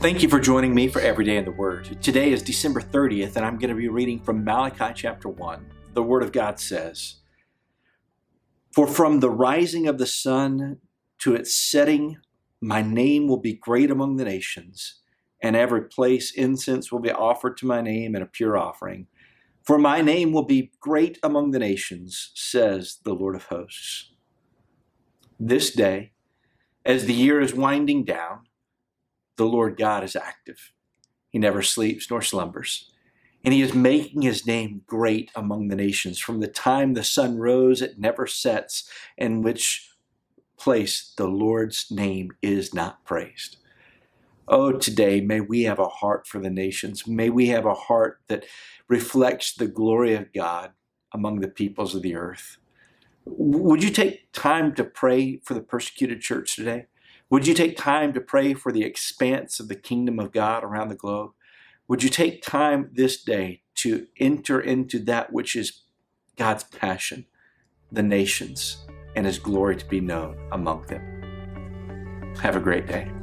Thank you for joining me for Every Day in the Word. Today is December 30th, and I'm going to be reading from Malachi chapter 1. The Word of God says, For from the rising of the sun to its setting, my name will be great among the nations, and every place incense will be offered to my name and a pure offering. For my name will be great among the nations, says the Lord of hosts. This day, as the year is winding down, the Lord God is active. He never sleeps nor slumbers. And he is making his name great among the nations. From the time the sun rose, it never sets, in which place the Lord's name is not praised. Oh, today, may we have a heart for the nations. May we have a heart that reflects the glory of God among the peoples of the earth. Would you take time to pray for the persecuted church today? Would you take time to pray for the expanse of the kingdom of God around the globe? Would you take time this day to enter into that which is God's passion, the nations, and his glory to be known among them? Have a great day.